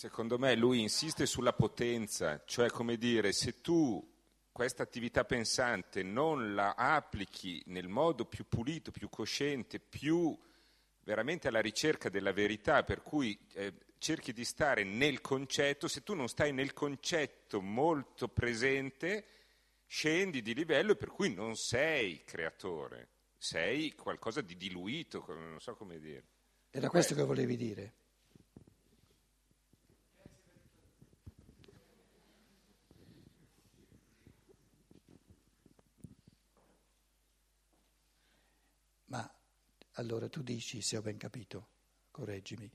Secondo me lui insiste sulla potenza, cioè come dire, se tu questa attività pensante non la applichi nel modo più pulito, più cosciente, più veramente alla ricerca della verità, per cui eh, cerchi di stare nel concetto, se tu non stai nel concetto molto presente, scendi di livello e per cui non sei creatore, sei qualcosa di diluito, non so come dire. Era questo che volevi dire? Ma allora tu dici, se ho ben capito, correggimi,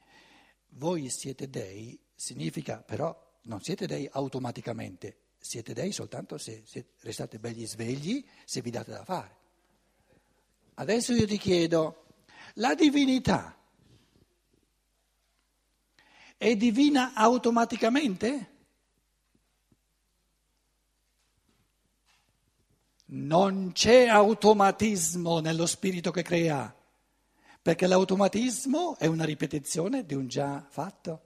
voi siete dei significa però non siete dei automaticamente, siete dei soltanto se, se restate belli svegli, se vi date da fare. Adesso io ti chiedo, la divinità è divina automaticamente? Non c'è automatismo nello spirito che crea, perché l'automatismo è una ripetizione di un già fatto.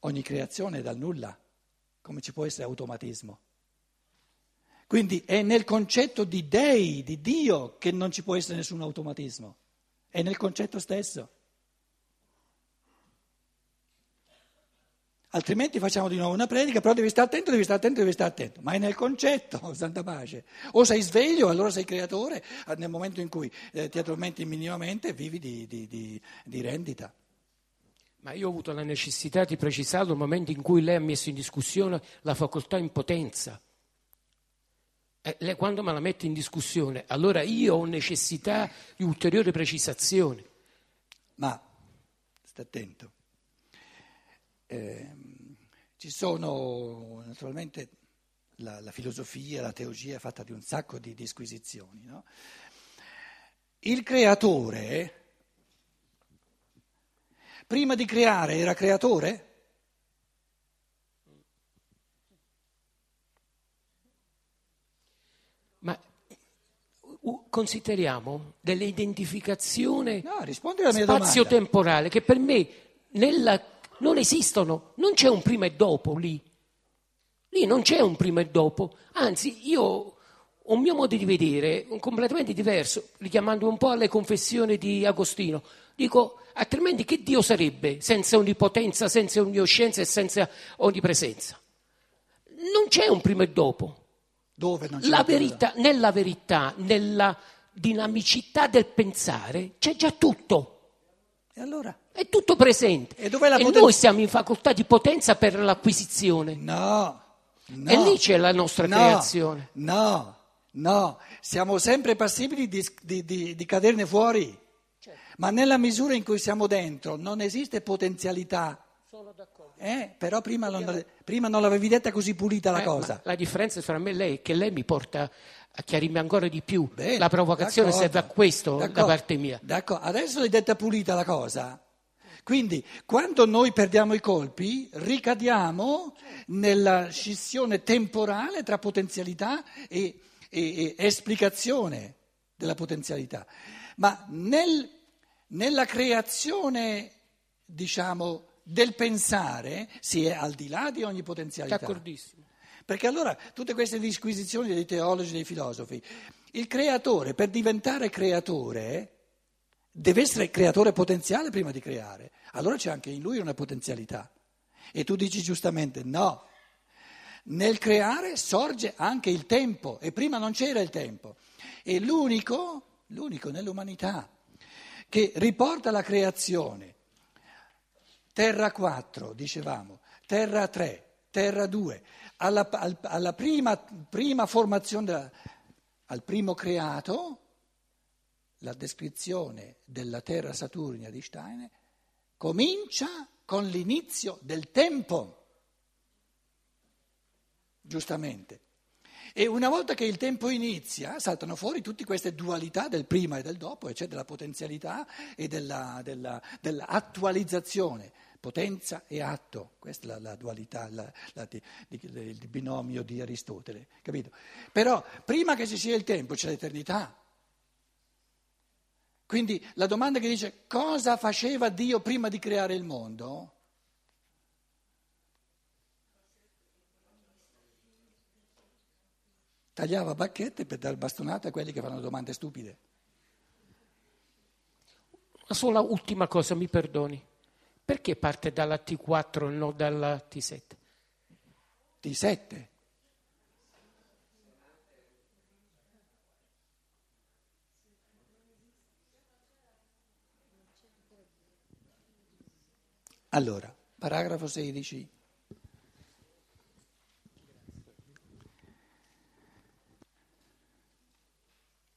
Ogni creazione è dal nulla, come ci può essere automatismo? Quindi è nel concetto di dei, di Dio, che non ci può essere nessun automatismo, è nel concetto stesso. Altrimenti facciamo di nuovo una predica, però devi stare attento, devi stare attento, devi stare attento. Ma è nel concetto, santa pace. O sei sveglio, allora sei creatore, nel momento in cui eh, ti addormenti minimamente vivi di, di, di, di rendita. Ma io ho avuto la necessità di precisarlo nel momento in cui lei ha messo in discussione la facoltà in potenza. Eh, lei quando me la mette in discussione, allora io ho necessità di ulteriore precisazione. Ma sta attento. Eh, ci sono naturalmente la, la, filosofia, la teologia è fatta di un sacco di disquisizioni. No? Il creatore, prima di creare, era creatore? Ma consideriamo dell'identificazione no, spazio-temporale che per me nella non esistono, non c'è un prima e dopo lì. Lì non c'è un prima e dopo, anzi io ho un mio modo di vedere completamente diverso, richiamando un po' alle confessioni di Agostino. Dico, altrimenti che Dio sarebbe senza onnipotenza, senza onniscienza e senza onnipresenza? Non c'è un prima e dopo. Dove non c'è la verità, nella verità, nella dinamicità del pensare, c'è già tutto. E allora? È tutto presente. E, la e poten- noi siamo in facoltà di potenza per l'acquisizione. No, no. E lì c'è la nostra no, creazione. No, no, siamo sempre passibili di, di, di, di caderne fuori. Certo. Ma nella misura in cui siamo dentro non esiste potenzialità. Sono d'accordo. Eh, però prima non, prima non, l'avevi detta così pulita la eh, cosa. La differenza tra me e lei è che lei mi porta a chiarirmi ancora di più. Bene, la provocazione serve a questo da parte mia. D'accordo, adesso l'hai detta pulita la cosa. Quindi quando noi perdiamo i colpi ricadiamo nella scissione temporale tra potenzialità e, e, e esplicazione della potenzialità. Ma nel, nella creazione, diciamo, del pensare si è al di là di ogni potenzialità. D'accordissimo. Perché allora tutte queste disquisizioni dei teologi, dei filosofi, il creatore per diventare creatore deve essere creatore potenziale prima di creare, allora c'è anche in lui una potenzialità. E tu dici giustamente no, nel creare sorge anche il tempo e prima non c'era il tempo. E l'unico, l'unico nell'umanità che riporta la creazione, terra 4, dicevamo, terra 3, terra 2, alla, al, alla prima, prima, formazione, al primo creato, la descrizione della terra saturnia di Steiner comincia con l'inizio del tempo, giustamente. E una volta che il tempo inizia, saltano fuori tutte queste dualità del prima e del dopo, e c'è della potenzialità e della, della, dell'attualizzazione potenza e atto, questa è la, la dualità, la, la, il binomio di Aristotele, capito? Però prima che ci sia il tempo c'è l'eternità. Quindi la domanda che dice cosa faceva Dio prima di creare il mondo? Tagliava bacchette per dar bastonate a quelli che fanno domande stupide. Una sola ultima cosa, mi perdoni. Perché parte dalla T4 e non dalla T7? T7? Allora, paragrafo 16.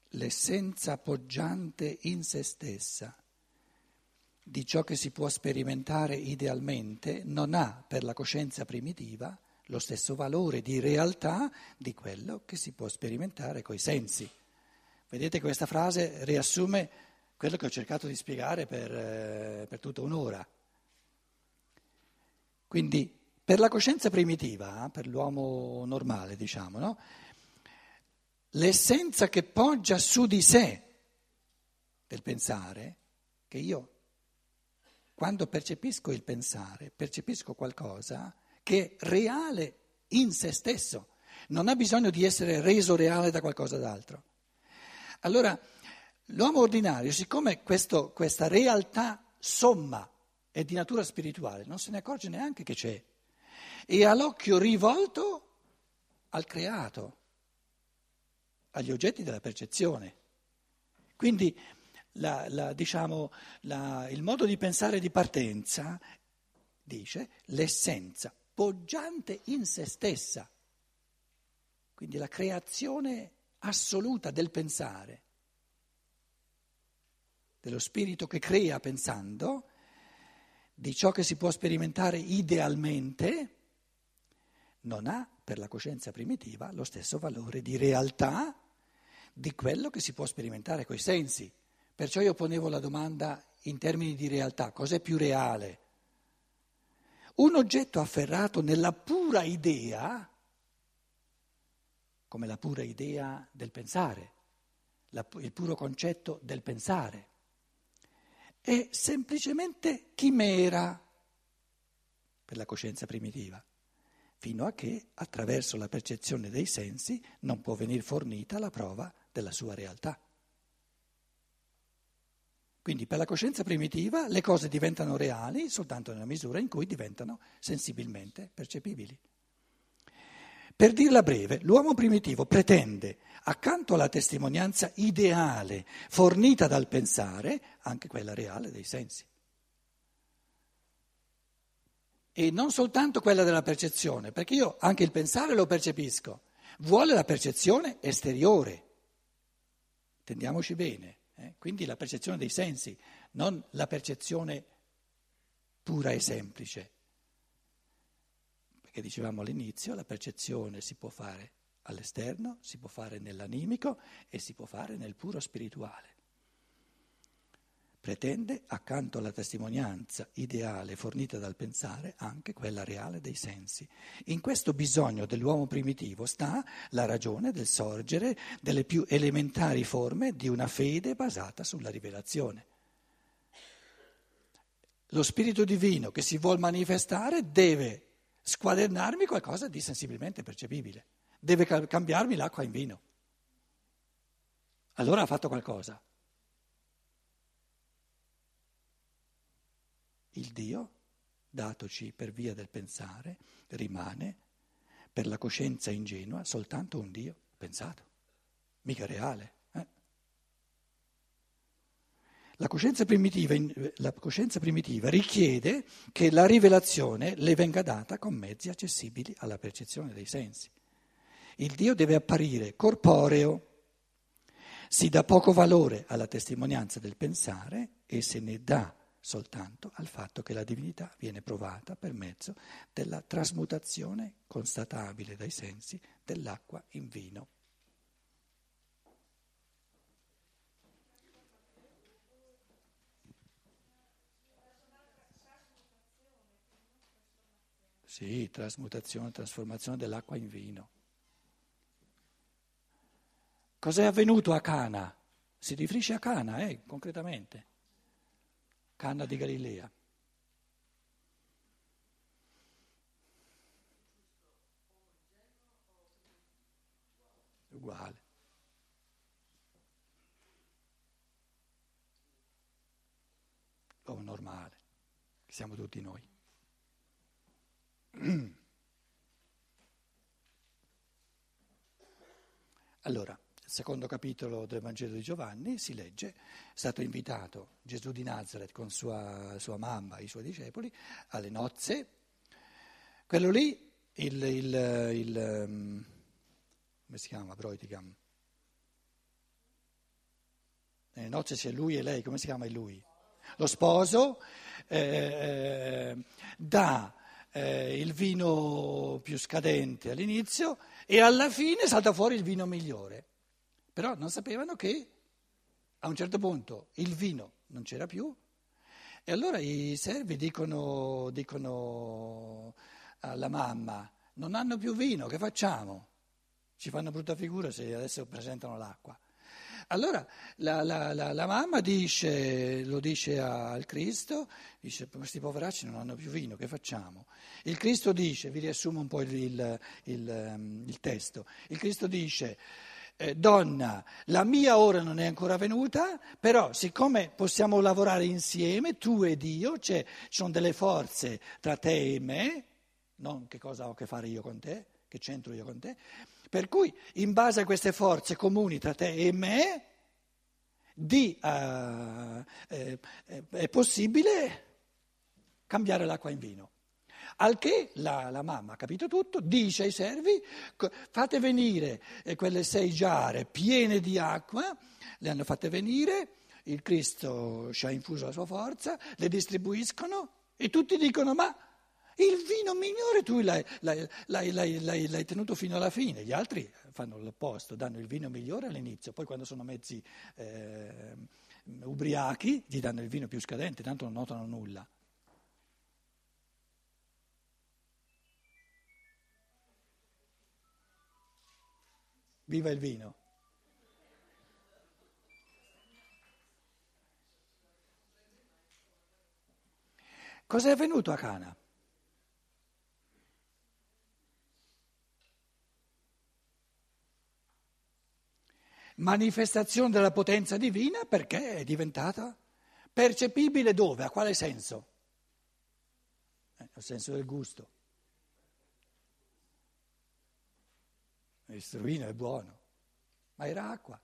L'essenza poggiante in se stessa di ciò che si può sperimentare idealmente non ha per la coscienza primitiva lo stesso valore di realtà di quello che si può sperimentare coi sensi. Vedete questa frase riassume quello che ho cercato di spiegare per, eh, per tutta un'ora. Quindi per la coscienza primitiva, per l'uomo normale, diciamo, no? l'essenza che poggia su di sé del pensare, che io quando percepisco il pensare, percepisco qualcosa che è reale in se stesso, non ha bisogno di essere reso reale da qualcosa d'altro. Allora, l'uomo ordinario, siccome questo, questa realtà somma è di natura spirituale, non se ne accorge neanche che c'è e ha l'occhio rivolto al creato, agli oggetti della percezione. Quindi la, la, diciamo, la, il modo di pensare di partenza dice l'essenza poggiante in se stessa, quindi la creazione assoluta del pensare, dello spirito che crea pensando, di ciò che si può sperimentare idealmente, non ha per la coscienza primitiva lo stesso valore di realtà di quello che si può sperimentare coi sensi. Perciò io ponevo la domanda in termini di realtà, cos'è più reale? Un oggetto afferrato nella pura idea, come la pura idea del pensare, il puro concetto del pensare, è semplicemente chimera per la coscienza primitiva, fino a che attraverso la percezione dei sensi non può venire fornita la prova della sua realtà. Quindi per la coscienza primitiva le cose diventano reali soltanto nella misura in cui diventano sensibilmente percepibili. Per dirla breve, l'uomo primitivo pretende, accanto alla testimonianza ideale fornita dal pensare, anche quella reale dei sensi. E non soltanto quella della percezione, perché io anche il pensare lo percepisco, vuole la percezione esteriore. Intendiamoci bene. Eh? Quindi la percezione dei sensi, non la percezione pura e semplice. Perché dicevamo all'inizio, la percezione si può fare all'esterno, si può fare nell'animico e si può fare nel puro spirituale. Pretende, accanto alla testimonianza ideale fornita dal pensare, anche quella reale dei sensi. In questo bisogno dell'uomo primitivo sta la ragione del sorgere delle più elementari forme di una fede basata sulla rivelazione. Lo spirito divino che si vuol manifestare deve squadernarmi qualcosa di sensibilmente percepibile, deve cambiarmi l'acqua in vino. Allora ha fatto qualcosa. il Dio, datoci per via del pensare, rimane per la coscienza ingenua soltanto un Dio pensato, mica reale. Eh? La, coscienza la coscienza primitiva richiede che la rivelazione le venga data con mezzi accessibili alla percezione dei sensi. Il Dio deve apparire corporeo, si dà poco valore alla testimonianza del pensare e se ne dà soltanto al fatto che la divinità viene provata per mezzo della trasmutazione constatabile dai sensi dell'acqua in vino. Sì, trasmutazione, trasformazione dell'acqua in vino. Cos'è avvenuto a Cana? Si riferisce a Cana, eh, concretamente. Canna di Galilea. uguale. L'uomo normale, che siamo tutti noi. Allora, secondo capitolo del Vangelo di Giovanni si legge, è stato invitato Gesù di Nazareth con sua, sua mamma e i suoi discepoli alle nozze. Quello lì, il, il, il um, come si chiama, Broitigam? Nelle nozze c'è lui e lei, come si chiama lui? Lo sposo eh, eh dà eh, il vino più scadente all'inizio e alla fine salta fuori il vino migliore. Però non sapevano che a un certo punto il vino non c'era più e allora i servi dicono, dicono alla mamma non hanno più vino, che facciamo? Ci fanno brutta figura se adesso presentano l'acqua. Allora la, la, la, la, mamma dice, lo dice al Cristo, dice questi poveracci non hanno più vino, che facciamo? Il Cristo dice, vi riassumo un po' il, il, il, ehm, il testo, il Cristo dice, eh, donna, la mia ora non è ancora venuta, però siccome possiamo lavorare insieme, tu ed io, cioè, ci sono delle forze tra te e me, non che cosa ho a che fare io con te, che c'entro io con te, per cui, in base a queste forze comuni tra te e me, di, uh, eh, è possibile cambiare l'acqua in vino. Al che la, la, mamma ha capito tutto, dice ai servi, fate venire eh, quelle sei giare piene di acqua, le hanno fatte venire, il Cristo ci ha infuso la sua forza, le distribuiscono e tutti dicono ma il vino migliore tu l'hai, l'hai, l'hai, l'hai, tenuto fino alla fine, gli altri fanno l'opposto, danno il vino migliore all'inizio, poi quando sono mezzi eh, ubriachi gli danno il vino più scadente, tanto non notano nulla. Viva il vino. Cos'è avvenuto a Cana? Manifestazione della potenza divina perché è diventata percepibile dove? A quale senso? Eh, nel senso del gusto. Il struino è buono, ma era acqua.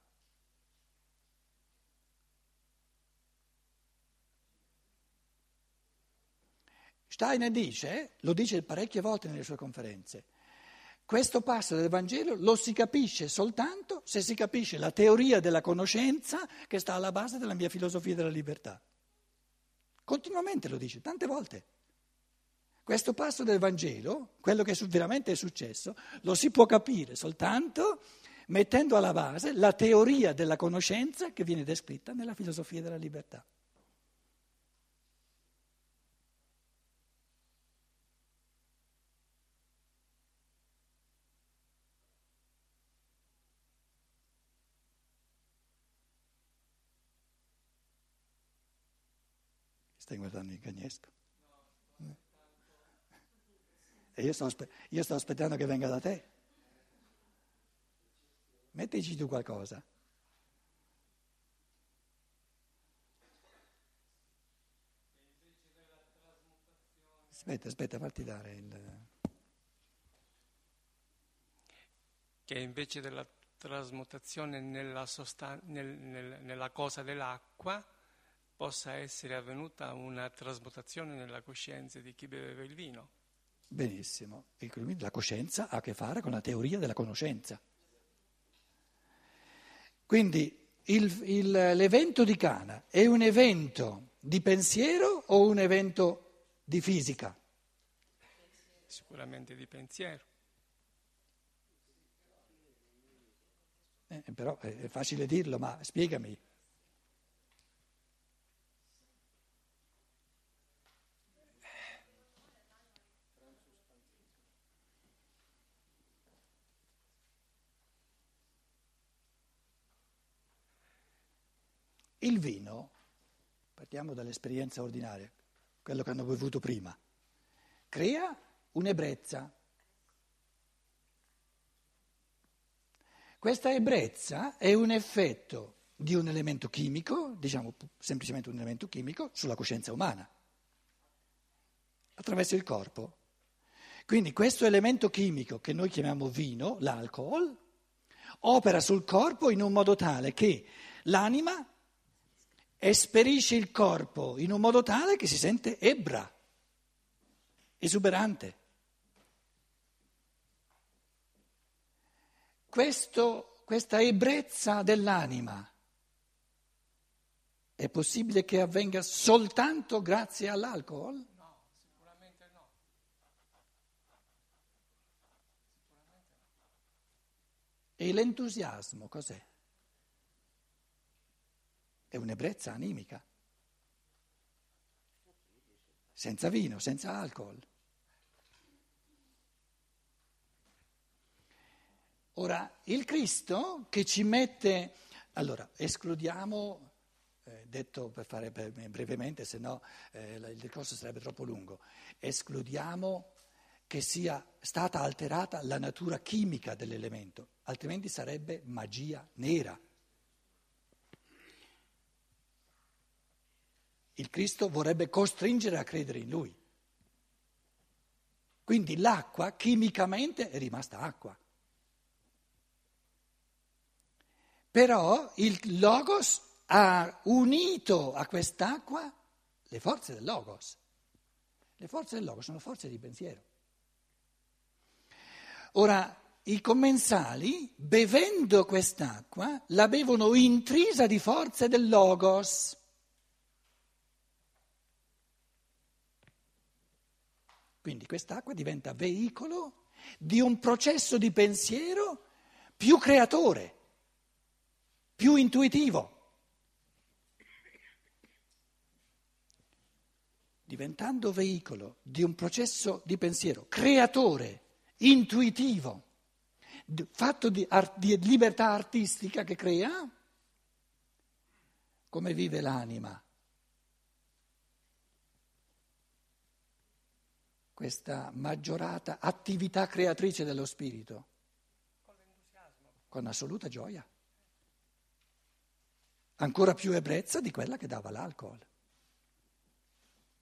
Steiner dice, lo dice parecchie volte nelle sue conferenze, questo passo del Vangelo lo si capisce soltanto se si capisce la teoria della conoscenza che sta alla base della mia filosofia della libertà. Continuamente lo dice, tante volte. Questo passo del Vangelo, quello che veramente è successo, lo si può capire soltanto mettendo alla base la teoria della conoscenza che viene descritta nella filosofia della libertà. Stai guardando il cagnesco? E io sto, io sto aspettando che venga da te. Mettici tu qualcosa. Aspetta, aspetta, fatti dare il... Che invece della trasmutazione nella, sostan- nel, nel, nella cosa dell'acqua possa essere avvenuta una trasmutazione nella coscienza di chi beveva il vino. Benissimo, e quindi la coscienza ha a che fare con la teoria della conoscenza. Quindi il, il, l'evento di Cana è un evento di pensiero o un evento di fisica? Sicuramente di pensiero. Eh, però è facile dirlo, ma spiegami. Il vino, partiamo dall'esperienza ordinaria, quello che hanno bevuto prima, crea un'ebbrezza. Questa ebbrezza è un effetto di un elemento chimico, diciamo semplicemente un elemento chimico, sulla coscienza umana, attraverso il corpo. Quindi questo elemento chimico che noi chiamiamo vino, l'alcol, opera sul corpo in un modo tale che l'anima esperisce il corpo in un modo tale che si sente ebra, esuberante. Questo, questa ebbrezza dell'anima è possibile che avvenga soltanto grazie all'alcol? No, sicuramente no. Sicuramente no. E l'entusiasmo cos'è? È un'ebbrezza animica. Senza vino, senza alcol. Ora, il Cristo che ci mette... Allora, escludiamo eh, detto per fare brevemente, se no eh, il discorso sarebbe troppo lungo, escludiamo che sia stata alterata la natura chimica dell'elemento, altrimenti sarebbe magia nera. Il Cristo vorrebbe costringere a credere in Lui. Quindi l'acqua chimicamente è rimasta acqua. Però il Logos ha unito a quest'acqua le forze del Logos. Le forze del Logos sono forze di pensiero. Ora, i commensali, bevendo quest'acqua, la bevono intrisa di forze del Logos. Quindi quest'acqua diventa veicolo di un processo di pensiero più creatore, più intuitivo. diventando veicolo di un processo di pensiero creatore, intuitivo, fatto di, di libertà artistica che crea, come vive l'anima? Questa maggiorata attività creatrice dello spirito, Con l'entusiasmo. con assoluta gioia, ancora più ebbrezza di quella che dava l'alcol.